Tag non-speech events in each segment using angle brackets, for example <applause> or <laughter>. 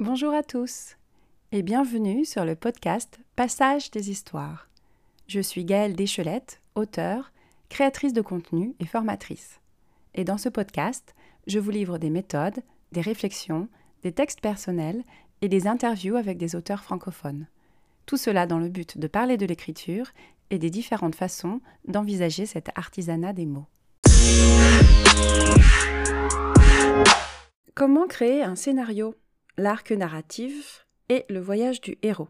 Bonjour à tous et bienvenue sur le podcast Passage des histoires. Je suis Gaëlle Deschelette, auteure, créatrice de contenu et formatrice. Et dans ce podcast, je vous livre des méthodes, des réflexions, des textes personnels et des interviews avec des auteurs francophones. Tout cela dans le but de parler de l'écriture et des différentes façons d'envisager cet artisanat des mots. Comment créer un scénario, l'arc narratif et le voyage du héros?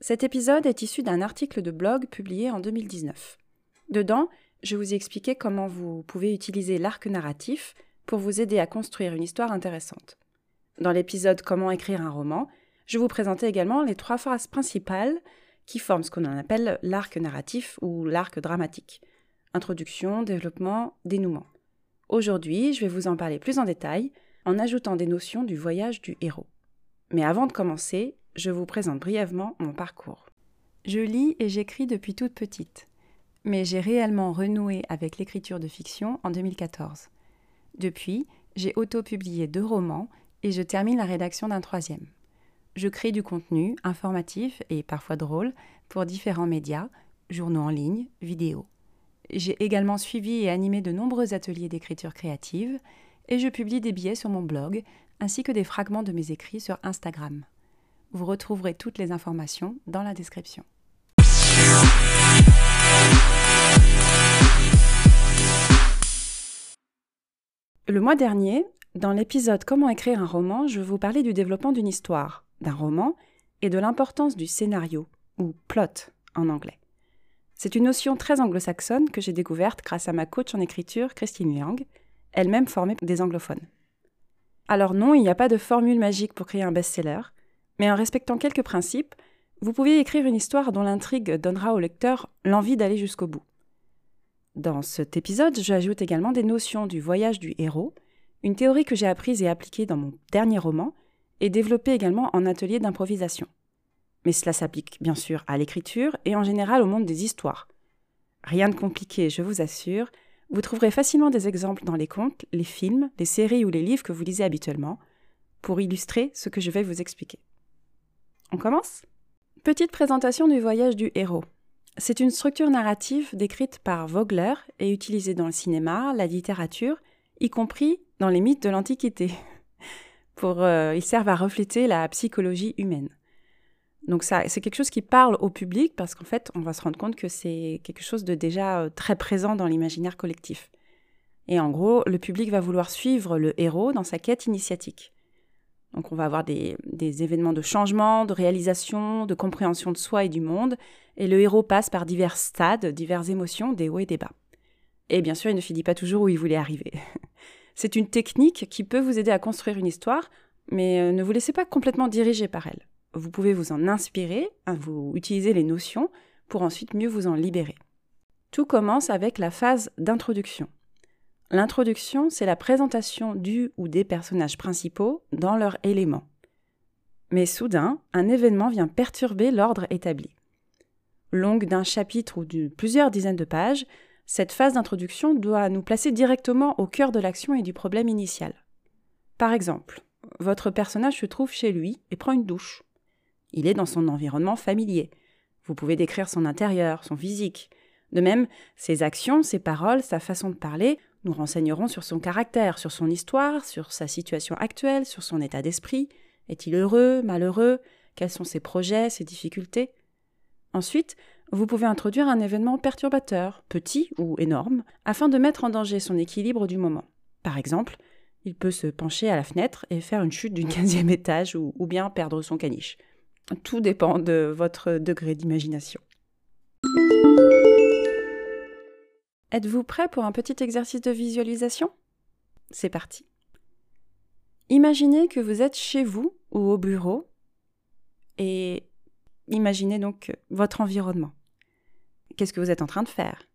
Cet épisode est issu d'un article de blog publié en 2019. Dedans, je vous ai expliqué comment vous pouvez utiliser l'arc narratif pour vous aider à construire une histoire intéressante. Dans l'épisode Comment écrire un roman, je vous présentais également les trois phases principales qui forment ce qu'on appelle l'arc narratif ou l'arc dramatique. Introduction, développement, dénouement. Aujourd'hui, je vais vous en parler plus en détail en ajoutant des notions du voyage du héros. Mais avant de commencer, je vous présente brièvement mon parcours. Je lis et j'écris depuis toute petite, mais j'ai réellement renoué avec l'écriture de fiction en 2014. Depuis, j'ai auto-publié deux romans et je termine la rédaction d'un troisième. Je crée du contenu informatif et parfois drôle pour différents médias, journaux en ligne, vidéos. J'ai également suivi et animé de nombreux ateliers d'écriture créative et je publie des billets sur mon blog ainsi que des fragments de mes écrits sur Instagram. Vous retrouverez toutes les informations dans la description. Le mois dernier, dans l'épisode Comment écrire un roman, je vous parlais du développement d'une histoire, d'un roman, et de l'importance du scénario, ou plot en anglais. C'est une notion très anglo-saxonne que j'ai découverte grâce à ma coach en écriture, Christine Liang, elle-même formée des anglophones. Alors non, il n'y a pas de formule magique pour créer un best-seller, mais en respectant quelques principes, vous pouvez écrire une histoire dont l'intrigue donnera au lecteur l'envie d'aller jusqu'au bout. Dans cet épisode, j'ajoute également des notions du voyage du héros, une théorie que j'ai apprise et appliquée dans mon dernier roman, et développée également en atelier d'improvisation. Mais cela s'applique bien sûr à l'écriture et en général au monde des histoires. Rien de compliqué, je vous assure, vous trouverez facilement des exemples dans les contes, les films, les séries ou les livres que vous lisez habituellement, pour illustrer ce que je vais vous expliquer. On commence? Petite présentation du voyage du héros. C'est une structure narrative décrite par Vogler et utilisée dans le cinéma, la littérature, y compris dans les mythes de l'Antiquité. Pour, euh, ils servent à refléter la psychologie humaine. Donc ça, c'est quelque chose qui parle au public parce qu'en fait, on va se rendre compte que c'est quelque chose de déjà euh, très présent dans l'imaginaire collectif. Et en gros, le public va vouloir suivre le héros dans sa quête initiatique. Donc on va avoir des, événements de changement, de réalisation, de compréhension de soi et du monde, et le héros passe par divers stades, diverses émotions, des hauts et des bas. Et bien sûr, il ne finit pas toujours où il voulait arriver. <laughs> C'est une technique qui peut vous aider à construire une histoire, mais euh, ne vous laissez pas complètement diriger par elle. Vous pouvez vous en inspirer, hein, vous utilisez les notions pour ensuite mieux vous en libérer. Tout commence avec la phase d'introduction. L'introduction, c'est la présentation du ou des personnages principaux dans leur élément. Mais soudain, un événement vient perturber l'ordre établi. Longue d'un chapitre ou de plusieurs dizaines de pages, cette phase d'introduction doit nous placer directement au cœur de l'action et du problème initial. Par exemple, votre personnage se trouve chez lui et prend une douche. Il est dans son environnement familier. Vous pouvez décrire son intérieur, son physique. De même, ses actions, ses paroles, sa façon de parler nous renseignerons sur son caractère, sur son histoire, sur sa situation actuelle, sur son état d'esprit. Est-il heureux, malheureux? Quels sont ses projets, ses difficultés? Ensuite, vous pouvez introduire un événement perturbateur, petit ou énorme, afin de mettre en danger son équilibre du moment. Par exemple, il peut se pencher à la fenêtre et faire une chute d'une <laughs> quinzième étage ou, ou bien perdre son caniche. Tout dépend de votre degré d'imagination. Êtes-vous prêt pour un petit exercice de visualisation? C'est parti. Imaginez que vous êtes chez vous ou au bureau et imaginez donc votre environnement. Qu'est-ce que vous êtes en train de faire?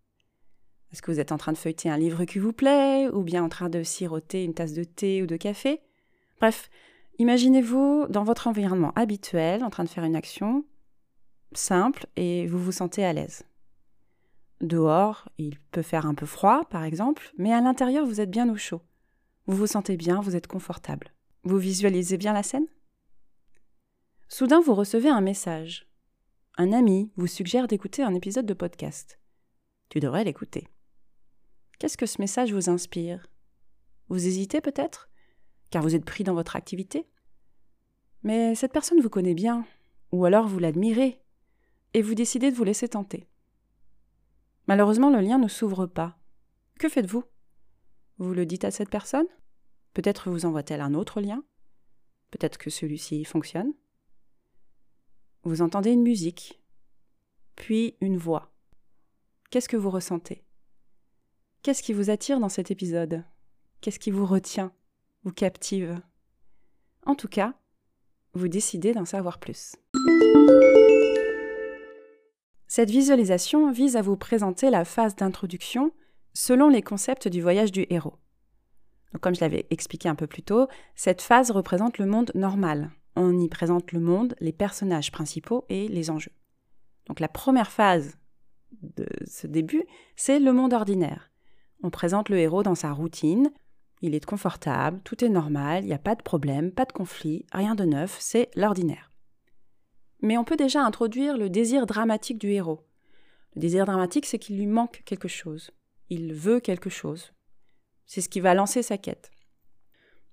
Est-ce que vous êtes en train de feuilleter un livre qui vous plaît ou bien en train de siroter une tasse de thé ou de café? Bref, imaginez-vous dans votre environnement habituel en train de faire une action simple et vous vous sentez à l'aise. Dehors, il peut faire un peu froid, par exemple, mais à l'intérieur, vous êtes bien au chaud. Vous vous sentez bien, vous êtes confortable. Vous visualisez bien la scène? Soudain, vous recevez un message. Un ami vous suggère d'écouter un épisode de podcast. Tu devrais l'écouter. Qu'est-ce que ce message vous inspire? Vous hésitez peut-être? Car vous êtes pris dans votre activité? Mais cette personne vous connaît bien, ou alors vous l'admirez, et vous décidez de vous laisser tenter. Malheureusement, le lien ne s'ouvre pas. Que faites-vous? Vous le dites à cette personne? Peut-être vous envoie-t-elle un autre lien? Peut-être que celui-ci fonctionne? Vous entendez une musique, puis une voix. Qu'est-ce que vous ressentez? Qu'est-ce qui vous attire dans cet épisode? Qu'est-ce qui vous retient, vous captive? En tout cas, vous décidez d'en savoir plus. Cette visualisation vise à vous présenter la phase d'introduction selon les concepts du voyage du héros. comme je l'avais expliqué un peu plus tôt, cette phase représente le monde normal. On y présente le monde, les personnages principaux et les enjeux. Donc la première phase de ce début, c'est le monde ordinaire. On présente le héros dans sa routine, il est confortable, tout est normal, il n'y a pas de problème, pas de conflit, rien de neuf, c'est l'ordinaire mais on peut déjà introduire le désir dramatique du héros. Le désir dramatique, c'est qu'il lui manque quelque chose. Il veut quelque chose. C'est ce qui va lancer sa quête.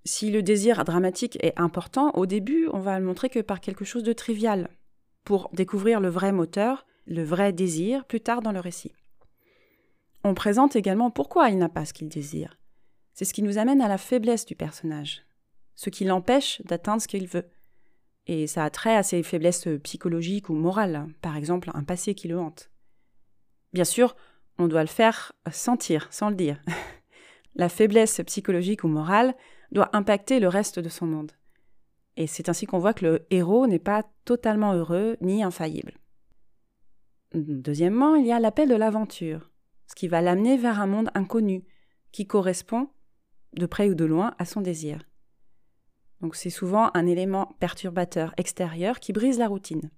Si le désir dramatique est important, au début, on va le montrer que par quelque chose de trivial, pour découvrir le vrai moteur, le vrai désir, plus tard dans le récit. On présente également pourquoi il n'a pas ce qu'il désire. C'est ce qui nous amène à la faiblesse du personnage, ce qui l'empêche d'atteindre ce qu'il veut. Et ça a trait à ses faiblesses psychologiques ou morales, par exemple un passé qui le hante. Bien sûr, on doit le faire sentir, sans le dire. <laughs> La faiblesse psychologique ou morale doit impacter le reste de son monde. Et c'est ainsi qu'on voit que le héros n'est pas totalement heureux ni infaillible. Deuxièmement, il y a l'appel de l'aventure, ce qui va l'amener vers un monde inconnu, qui correspond, de près ou de loin, à son désir. Donc c'est souvent un élément perturbateur extérieur qui brise la routine.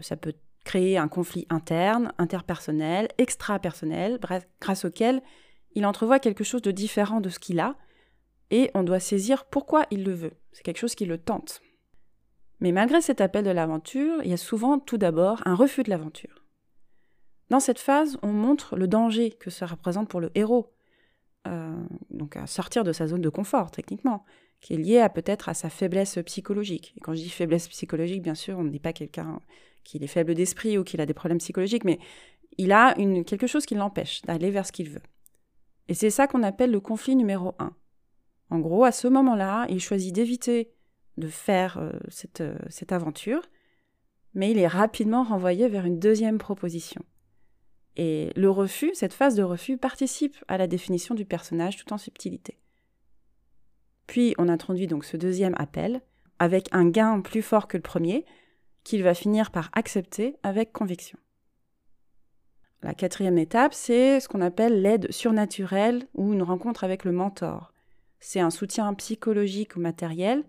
Ça peut créer un conflit interne, interpersonnel, extra-personnel, grâce auquel il entrevoit quelque chose de différent de ce qu'il a, et on doit saisir pourquoi il le veut. C'est quelque chose qui le tente. Mais malgré cet appel de l'aventure, il y a souvent tout d'abord un refus de l'aventure. Dans cette phase, on montre le danger que ça représente pour le héros, euh, donc à sortir de sa zone de confort techniquement, qui est lié à peut-être à sa faiblesse psychologique. Et quand je dis faiblesse psychologique, bien sûr, on ne dit pas quelqu'un qui est faible d'esprit ou qui a des problèmes psychologiques, mais il a quelque chose qui l'empêche d'aller vers ce qu'il veut. Et c'est ça qu'on appelle le conflit numéro un. En gros, à ce moment-là, il choisit d'éviter de faire euh, euh, cette aventure, mais il est rapidement renvoyé vers une deuxième proposition. Et le refus, cette phase de refus, participe à la définition du personnage tout en subtilité. Puis on introduit donc ce deuxième appel avec un gain plus fort que le premier qu'il va finir par accepter avec conviction. La quatrième étape, c'est ce qu'on appelle l'aide surnaturelle ou une rencontre avec le mentor. C'est un soutien psychologique ou matériel,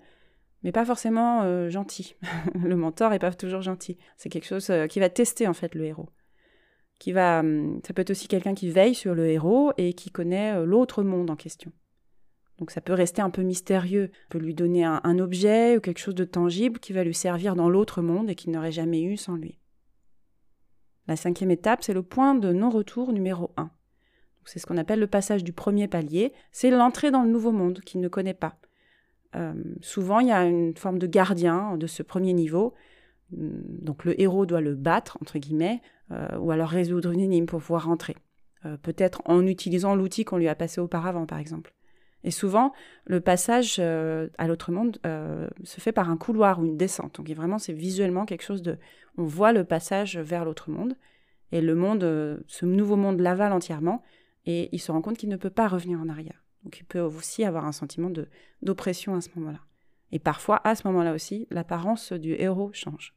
mais pas forcément euh, gentil. <laughs> le mentor n'est pas toujours gentil. C'est quelque chose euh, qui va tester en fait le héros. Qui va, hum, ça peut être aussi quelqu'un qui veille sur le héros et qui connaît euh, l'autre monde en question. Donc ça peut rester un peu mystérieux. On peut lui donner un, objet ou quelque chose de tangible qui va lui servir dans l'autre monde et qu'il n'aurait jamais eu sans lui. La cinquième étape, c'est le point de non-retour numéro 1. C'est ce qu'on appelle le passage du premier palier. C'est l'entrée dans le nouveau monde qu'il ne connaît pas. Euh, souvent, il y a une forme de gardien de ce premier niveau. Donc le héros doit le battre, entre guillemets, euh, ou alors résoudre une énigme pour pouvoir rentrer. Euh, peut-être en utilisant l'outil qu'on lui a passé auparavant, par exemple. Et souvent, le passage euh, à l'autre monde se fait par un couloir ou une descente. Donc vraiment, c'est visuellement quelque chose de... On voit le passage vers l'autre monde, et le monde, ce nouveau monde l'avale entièrement, et il se rend compte qu'il ne peut pas revenir en arrière. Donc il peut aussi avoir un sentiment d'oppression à ce moment-là. Et parfois, à ce moment-là aussi, l'apparence du héros change.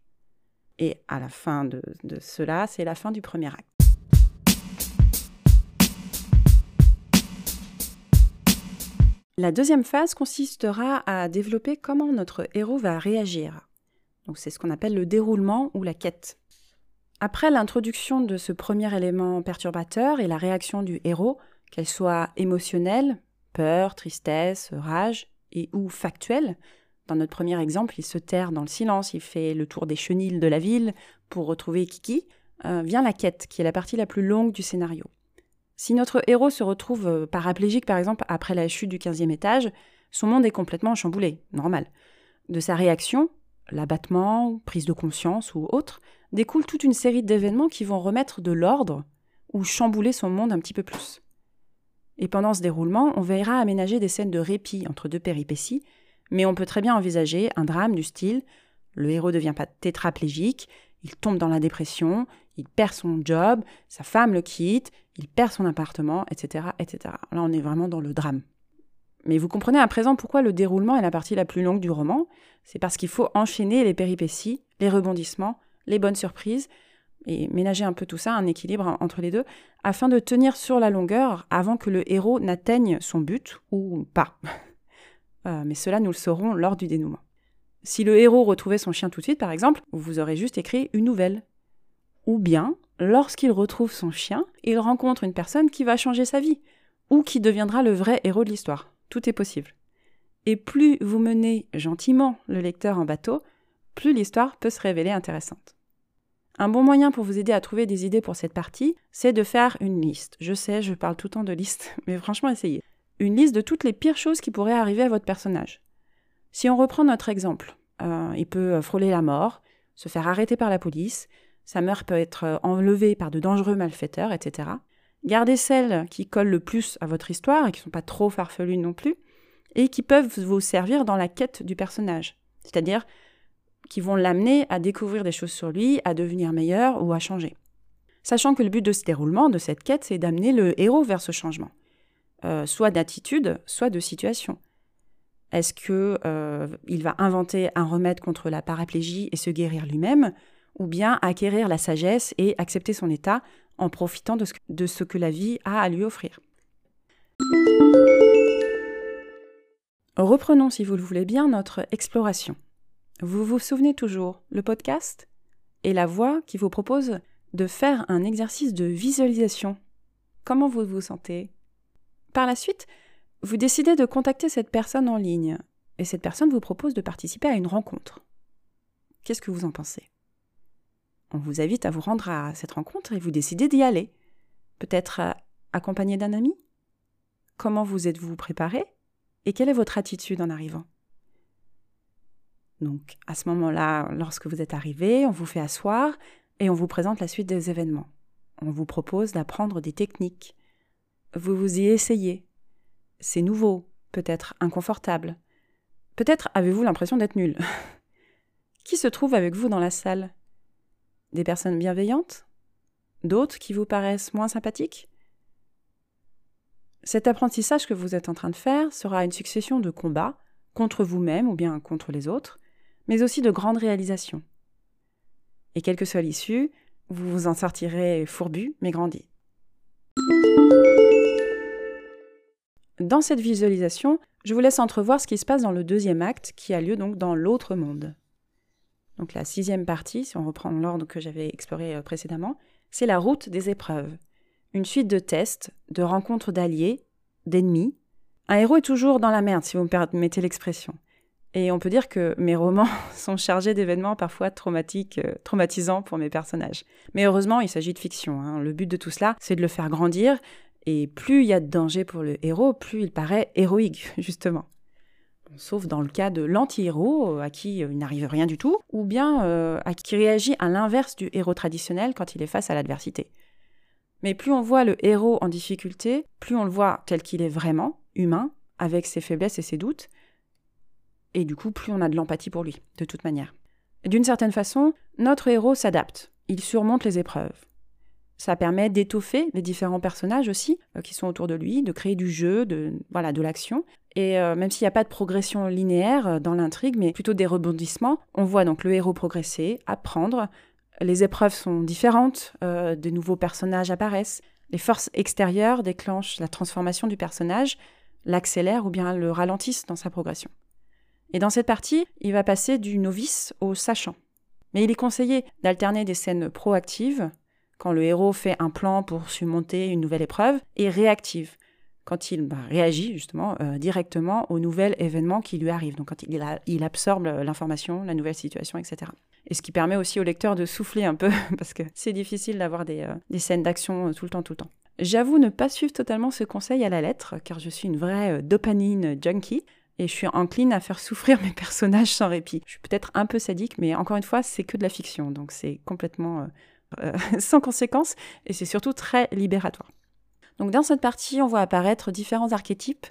Et à la fin de cela, c'est la fin du premier acte. La deuxième phase consistera à développer comment notre héros va réagir. Donc c'est ce qu'on appelle le déroulement ou la quête. Après l'introduction de ce premier élément perturbateur et la réaction du héros, qu'elle soit émotionnelle, peur, tristesse, rage, et ou factuelle, dans notre premier exemple, il se terre dans le silence, il fait le tour des chenilles de la ville pour retrouver Kiki, euh, vient la quête, qui est la partie la plus longue du scénario. Si notre héros se retrouve euh, paraplégique, par exemple, après la chute du 15e étage, son monde est complètement chamboulé, normal. De sa réaction, l'abattement, prise de conscience ou autre, découle toute une série d'événements qui vont remettre de l'ordre ou chambouler son monde un petit peu plus. Et pendant ce déroulement, on veillera à aménager des scènes de répit entre deux péripéties, mais on peut très bien envisager un drame du style le héros devient pas tétraplégique, il tombe dans la dépression, il perd son job, sa femme le quitte, il perd son appartement, etc., etc. Là, on est vraiment dans le drame. Mais vous comprenez à présent pourquoi le déroulement est la partie la plus longue du roman? C'est parce qu'il faut enchaîner les péripéties, les rebondissements, les bonnes surprises, et ménager un peu tout ça, un équilibre entre les deux, afin de tenir sur la longueur avant que le héros n'atteigne son but, ou pas. <laughs> Euh, mais cela, nous le saurons lors du dénouement. Si le héros retrouvait son chien tout de suite, par exemple, vous aurez juste écrit une nouvelle. Ou bien, lorsqu'il retrouve son chien, il rencontre une personne qui va changer sa vie, ou qui deviendra le vrai héros de l'histoire. Tout est possible. Et plus vous menez gentiment le lecteur en bateau, plus l'histoire peut se révéler intéressante. Un bon moyen pour vous aider à trouver des idées pour cette partie, c'est de faire une liste. Je sais, je parle tout le temps de liste, <laughs> mais franchement, essayez. Une liste de toutes les pires choses qui pourraient arriver à votre personnage. Si on reprend notre exemple, euh, il peut frôler la mort, se faire arrêter par la police, sa mère peut être enlevée par de dangereux malfaiteurs, etc. Gardez celles qui collent le plus à votre histoire et qui ne sont pas trop farfelues non plus, et qui peuvent vous servir dans la quête du personnage. C'est-à-dire qui vont l'amener à découvrir des choses sur lui, à devenir meilleur ou à changer. Sachant que le but de ce déroulement, de cette quête, c'est d'amener le héros vers ce changement, euh, soit d'attitude, soit de situation. Est-ce que euh, il va inventer un remède contre la paraplégie et se guérir lui-même, ou bien acquérir la sagesse et accepter son état en profitant de ce que la vie a à lui offrir Reprenons, si vous le voulez bien, notre exploration. Vous vous souvenez toujours, le podcast est la voix qui vous propose de faire un exercice de visualisation. Comment vous vous sentez? Par la suite, vous décidez de contacter cette personne en ligne et cette personne vous propose de participer à une rencontre. Qu'est-ce que vous en pensez? On vous invite à vous rendre à cette rencontre et vous décidez d'y aller. Peut-être euh, accompagné d'un ami? Comment vous êtes-vous préparé? Et quelle est votre attitude en arrivant? Donc à ce moment-là, lorsque vous êtes arrivé, on vous fait asseoir et on vous présente la suite des événements. On vous propose d'apprendre des techniques. Vous vous y essayez. C'est nouveau, peut-être inconfortable. Peut-être avez-vous l'impression d'être nul. <laughs> qui se trouve avec vous dans la salle? Des personnes bienveillantes? D'autres qui vous paraissent moins sympathiques? Cet apprentissage que vous êtes en train de faire sera une succession de combats contre vous-même ou bien contre les autres, mais aussi de grandes réalisations. Et quelle que soit l'issue, vous vous en sortirez fourbu, mais grandi. Dans cette visualisation, je vous laisse entrevoir ce qui se passe dans le deuxième acte, qui a lieu donc dans l'autre monde. Donc la sixième partie, si on reprend l'ordre que j'avais exploré euh, précédemment, c'est la route des épreuves. Une suite de tests, de rencontres d'alliés, d'ennemis. Un héros est toujours dans la merde, si vous me permettez l'expression. Et on peut dire que mes romans <laughs> sont chargés d'événements parfois traumatiques, euh, traumatisants pour mes personnages. Mais heureusement, il s'agit de fiction. Hein. Le but de tout cela, c'est de le faire grandir. Et plus il y a de danger pour le héros, plus il paraît héroïque, <laughs> justement. Sauf dans le cas de l'anti-héros, euh, à qui euh, il n'arrive rien du tout, ou bien à qui réagit à l'inverse du héros traditionnel quand il est face à l'adversité. Mais plus on voit le héros en difficulté, plus on le voit tel qu'il est vraiment, humain, avec ses faiblesses et ses doutes, et du coup, plus on a de l'empathie pour lui, de toute manière. D'une certaine façon, notre héros s'adapte, il surmonte les épreuves. Ça permet d'étoffer les différents personnages aussi euh, qui sont autour de lui, de créer du jeu, de voilà, de l'action. Et euh, même s'il n'y a pas de progression linéaire euh, dans l'intrigue, mais plutôt des rebondissements, on voit donc le héros progresser, apprendre. Les épreuves sont différentes, de nouveaux personnages apparaissent. Les forces extérieures déclenchent la transformation du personnage, l'accélèrent ou bien le ralentissent dans sa progression. Et dans cette partie, il va passer du novice au sachant. Mais il est conseillé d'alterner des scènes proactives, quand le héros fait un plan pour surmonter une nouvelle épreuve, et réactives, quand il bah, réagit justement euh, directement aux nouveaux événements qui lui arrivent, donc quand il, absorbe l'information, la nouvelle situation, etc. Et ce qui permet aussi au lecteur de souffler un peu, <laughs> parce que c'est difficile d'avoir des, euh, des scènes d'action tout le temps, tout le temps. J'avoue ne pas suivre totalement ce conseil à la lettre, car je suis une vraie dopamine junkie et je suis encline à faire souffrir mes personnages sans répit. Je suis peut-être un peu sadique, mais encore une fois, c'est que de la fiction, donc c'est complètement euh, euh, <laughs> sans conséquence et c'est surtout très libératoire. Donc dans cette partie, on voit apparaître différents archétypes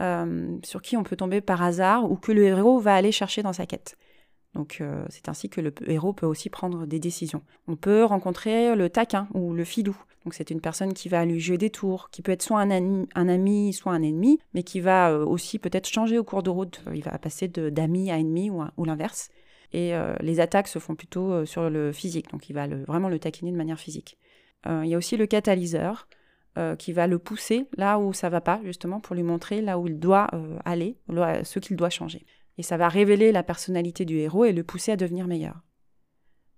euh, sur qui on peut tomber par hasard ou que le héros va aller chercher dans sa quête. Donc c'est ainsi que le héros peut aussi prendre des décisions. On peut rencontrer le taquin ou le donc c'est une personne qui va lui jouer des tours, qui peut être soit un ami, soit un ennemi, mais qui va euh, aussi peut-être changer au cours de route. Il va passer d'ami à ennemi ou, l'inverse. Et euh, les attaques se font plutôt euh, sur le physique, donc il va vraiment le taquiner de manière physique. il y a aussi le catalyseur, qui va le pousser là où ça va pas, justement, pour lui montrer là où il doit aller, ce qu'il doit changer. Et ça va révéler la personnalité du héros et le pousser à devenir meilleur.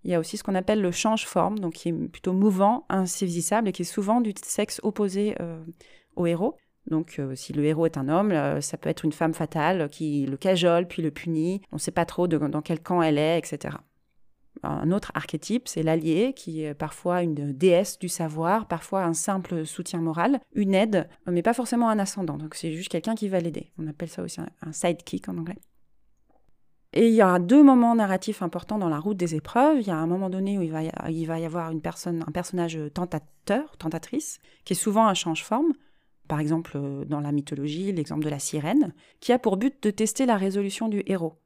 Il y a aussi ce qu'on appelle le change-forme, donc qui est plutôt mouvant, insaisissable et qui est souvent du sexe opposé euh, au héros. Donc, euh, si le héros est un homme, euh, ça peut être une femme fatale qui le cajole puis le punit. On ne sait pas trop dans quel camp elle est, etc. Un autre archétype, c'est l'allié, qui est parfois une déesse du savoir, parfois un simple soutien moral, une aide, mais pas forcément un ascendant. Donc, c'est juste quelqu'un qui va l'aider. On appelle ça aussi un sidekick en anglais. Et il y a deux moments narratifs importants dans la route des épreuves. Il y a un moment donné où il va y, avoir une personne, un personnage tentateur, tentatrice, qui est souvent un change-forme. Par exemple, euh, dans la mythologie, l'exemple de la sirène, qui a pour but de tester la résolution du héros.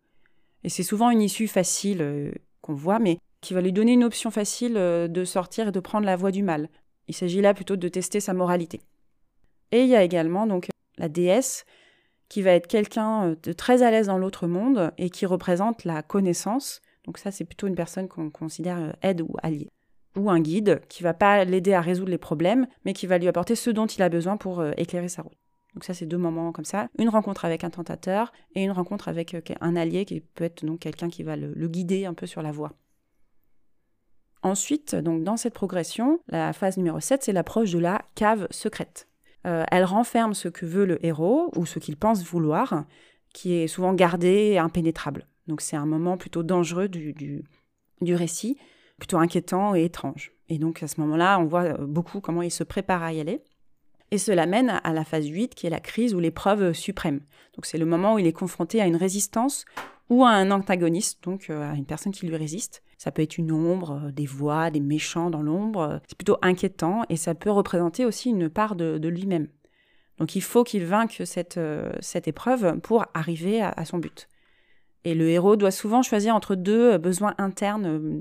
Et c'est souvent une issue facile euh, qu'on voit, mais qui va lui donner une option facile euh, de sortir et de prendre la voie du mal. Il s'agit là plutôt de tester sa moralité. Et il y a également donc la déesse qui va être quelqu'un euh, de très à l'aise dans l'autre monde et qui représente la connaissance. Donc ça, c'est plutôt une personne qu'on considère euh, aide ou allié. Ou un guide qui va pas l'aider à résoudre les problèmes, mais qui va lui apporter ce dont il a besoin pour euh, éclairer sa route. Donc ça, c'est deux moments comme ça. Une rencontre avec un tentateur et une rencontre avec un allié qui peut être donc quelqu'un qui va le, guider un peu sur la voie. Ensuite, donc dans cette progression, la phase numéro 7, c'est l'approche de la cave secrète. Euh, elle renferme ce que veut le héros ou ce qu'il pense vouloir, qui est souvent gardé et impénétrable. Donc c'est un moment plutôt dangereux du, du, récit, plutôt inquiétant et étrange. Et donc à ce moment-là, on voit euh, beaucoup comment il se prépare à y aller. Et cela mène à la phase 8, qui est la crise ou l'épreuve suprême. Donc c'est le moment où il est confronté à une résistance ou à un antagoniste, donc euh, à une personne qui lui résiste. Ça peut être une ombre, euh, des voix, des méchants dans l'ombre. C'est plutôt inquiétant et ça peut représenter aussi une part de, lui-même. Donc il faut qu'il vainque cette, euh, cette épreuve pour arriver à, son but. Et le héros doit souvent choisir entre deux euh, besoins internes.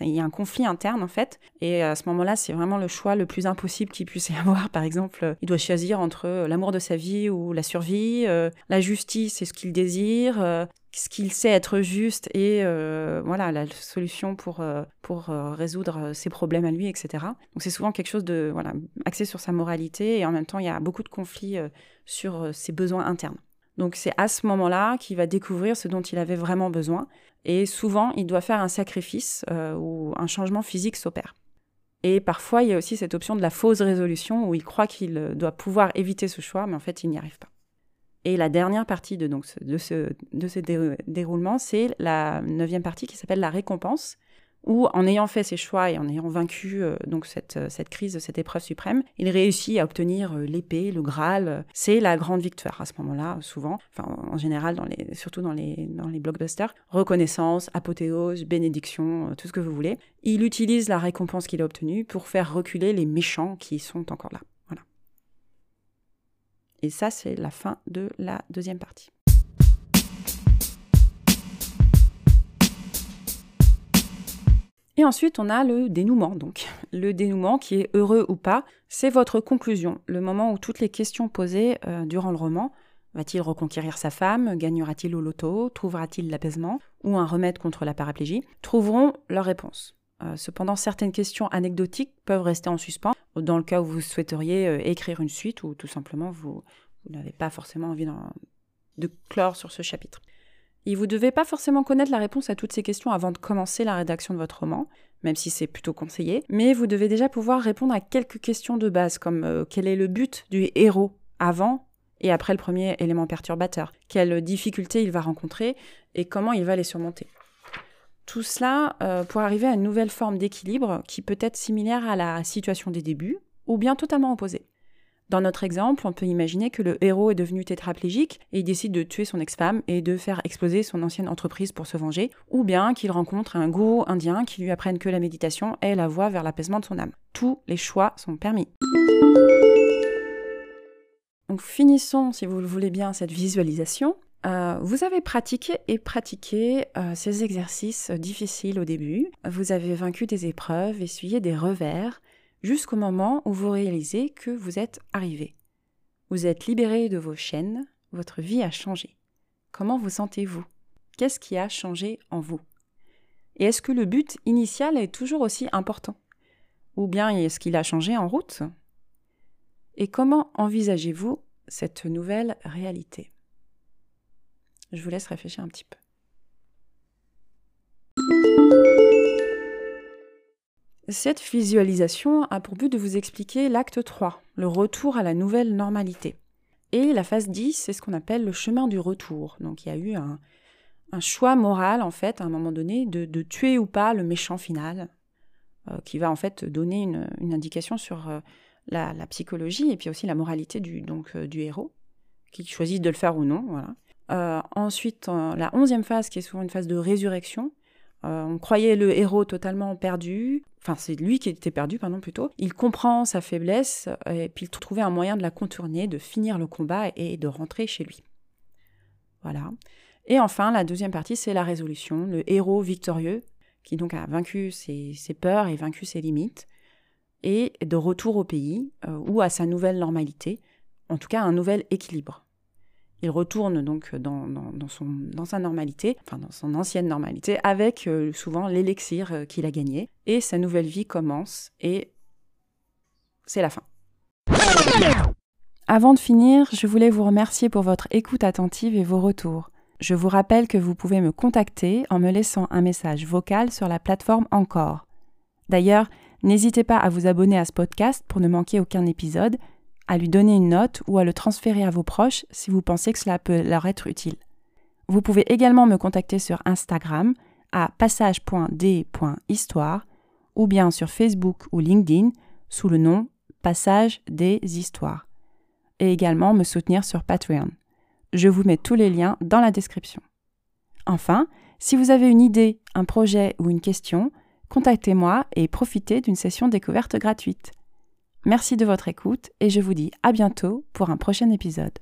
Il y a un conflit interne en fait. Et à ce moment-là, c'est vraiment le choix le plus impossible qu'il puisse <laughs> y avoir. Par exemple, il doit choisir entre l'amour de sa vie ou la survie. La justice, c'est ce qu'il désire ce qu'il sait être juste et euh, voilà la solution pour, euh, pour euh, résoudre ses problèmes à lui, etc. Donc c'est souvent quelque chose de voilà axé sur sa moralité et en même temps il y a beaucoup de conflits sur ses besoins internes. Donc c'est à ce moment-là qu'il va découvrir ce dont il avait vraiment besoin et souvent il doit faire un sacrifice ou un changement physique s'opère. Et parfois il y a aussi cette option de la fausse résolution où il croit qu'il doit pouvoir éviter ce choix mais en fait il n'y arrive pas. Et la dernière partie de, donc, de ce déroulement, c'est la neuvième partie qui s'appelle la récompense, où en ayant fait ses choix et en ayant vaincu euh, donc cette, euh, cette crise, cette épreuve suprême, il réussit à obtenir euh, l'épée, le Graal. C'est la grande victoire à ce moment-là, souvent, enfin en général, dans les, surtout dans les, dans les blockbusters. Reconnaissance, apothéose, bénédiction, tout ce que vous voulez. Il utilise la récompense qu'il a obtenue pour faire reculer les méchants qui sont encore là. Et ça, c'est la fin de la deuxième partie. Et ensuite, on a le dénouement. Donc, le dénouement qui est heureux ou pas, c'est votre conclusion, le moment où toutes les questions posées euh, durant le roman Va-t-il reconquérir sa femme Gagnera-t-il au loto Trouvera-t-il l'apaisement Ou un remède contre la paraplégie Trouveront leur réponse. Euh, cependant, certaines questions anecdotiques peuvent rester en suspens dans le cas où vous souhaiteriez euh, écrire une suite ou tout simplement vous, n'avez pas forcément envie de clore sur ce chapitre. Et vous ne devez pas forcément connaître la réponse à toutes ces questions avant de commencer la rédaction de votre roman, même si c'est plutôt conseillé, mais vous devez déjà pouvoir répondre à quelques questions de base, comme euh, quel est le but du héros avant et après le premier élément perturbateur, quelles difficultés il va rencontrer et comment il va les surmonter? Tout cela euh, pour arriver à une nouvelle forme d'équilibre qui peut être similaire à la situation des débuts ou bien totalement opposée. Dans notre exemple, on peut imaginer que le héros est devenu tétraplégique et il décide de tuer son ex-femme et de faire exploser son ancienne entreprise pour se venger, ou bien qu'il rencontre un gourou indien qui lui apprenne que la méditation est la voie vers l'apaisement de son âme. Tous les choix sont permis. Donc finissons, si vous le voulez bien, cette visualisation. Euh, vous avez pratiqué et pratiqué euh, ces exercices difficiles au début. Vous avez vaincu des épreuves, essuyé des revers, jusqu'au moment où vous réalisez que vous êtes arrivé. Vous êtes libéré de vos chaînes, votre vie a changé. Comment vous sentez-vous? Qu'est-ce qui a changé en vous? Et est-ce que le but initial est toujours aussi important? Ou bien est-ce qu'il a changé en route? Et comment envisagez-vous cette nouvelle réalité? Je vous laisse réfléchir un petit peu. Cette visualisation a pour but de vous expliquer l'acte 3, le retour à la nouvelle normalité. Et la phase 10, c'est ce qu'on appelle le chemin du retour. Donc il y a eu un, choix moral, en fait, à un moment donné, de, tuer ou pas le méchant final, euh, qui va en fait donner une, indication sur euh, la, psychologie et puis aussi la moralité du, donc, euh, du héros, qui choisit de le faire ou non. Ensuite, la onzième phase, qui est souvent une phase de résurrection, on croyait le héros totalement perdu, enfin c'est lui qui était perdu, pardon, plutôt. Il comprend sa faiblesse euh, et puis il trouvait un moyen de la contourner, de finir le combat et de rentrer chez lui. Voilà. Et enfin, la deuxième partie, c'est la résolution, le héros victorieux qui donc a vaincu ses, peurs et vaincu ses limites, et de retour au pays euh, ou à sa nouvelle normalité, en tout cas un nouvel équilibre. Il retourne donc dans, sa normalité, enfin dans son ancienne normalité, avec euh, souvent l'élixir euh, qu'il a gagné. Et sa nouvelle vie commence et c'est la fin. Avant de finir, je voulais vous remercier pour votre écoute attentive et vos retours. Je vous rappelle que vous pouvez me contacter en me laissant un message vocal sur la plateforme Encore. D'ailleurs, n'hésitez pas à vous abonner à ce podcast pour ne manquer aucun épisode à lui donner une note ou à le transférer à vos proches si vous pensez que cela peut leur être utile. Vous pouvez également me contacter sur Instagram à passage.d.histoire ou bien sur Facebook ou LinkedIn sous le nom Passage des Histoires et également me soutenir sur Patreon. Je vous mets tous les liens dans la description. Enfin, si vous avez une idée, un projet ou une question, contactez-moi et profitez d'une session découverte gratuite. Merci de votre écoute et je vous dis à bientôt pour un prochain épisode.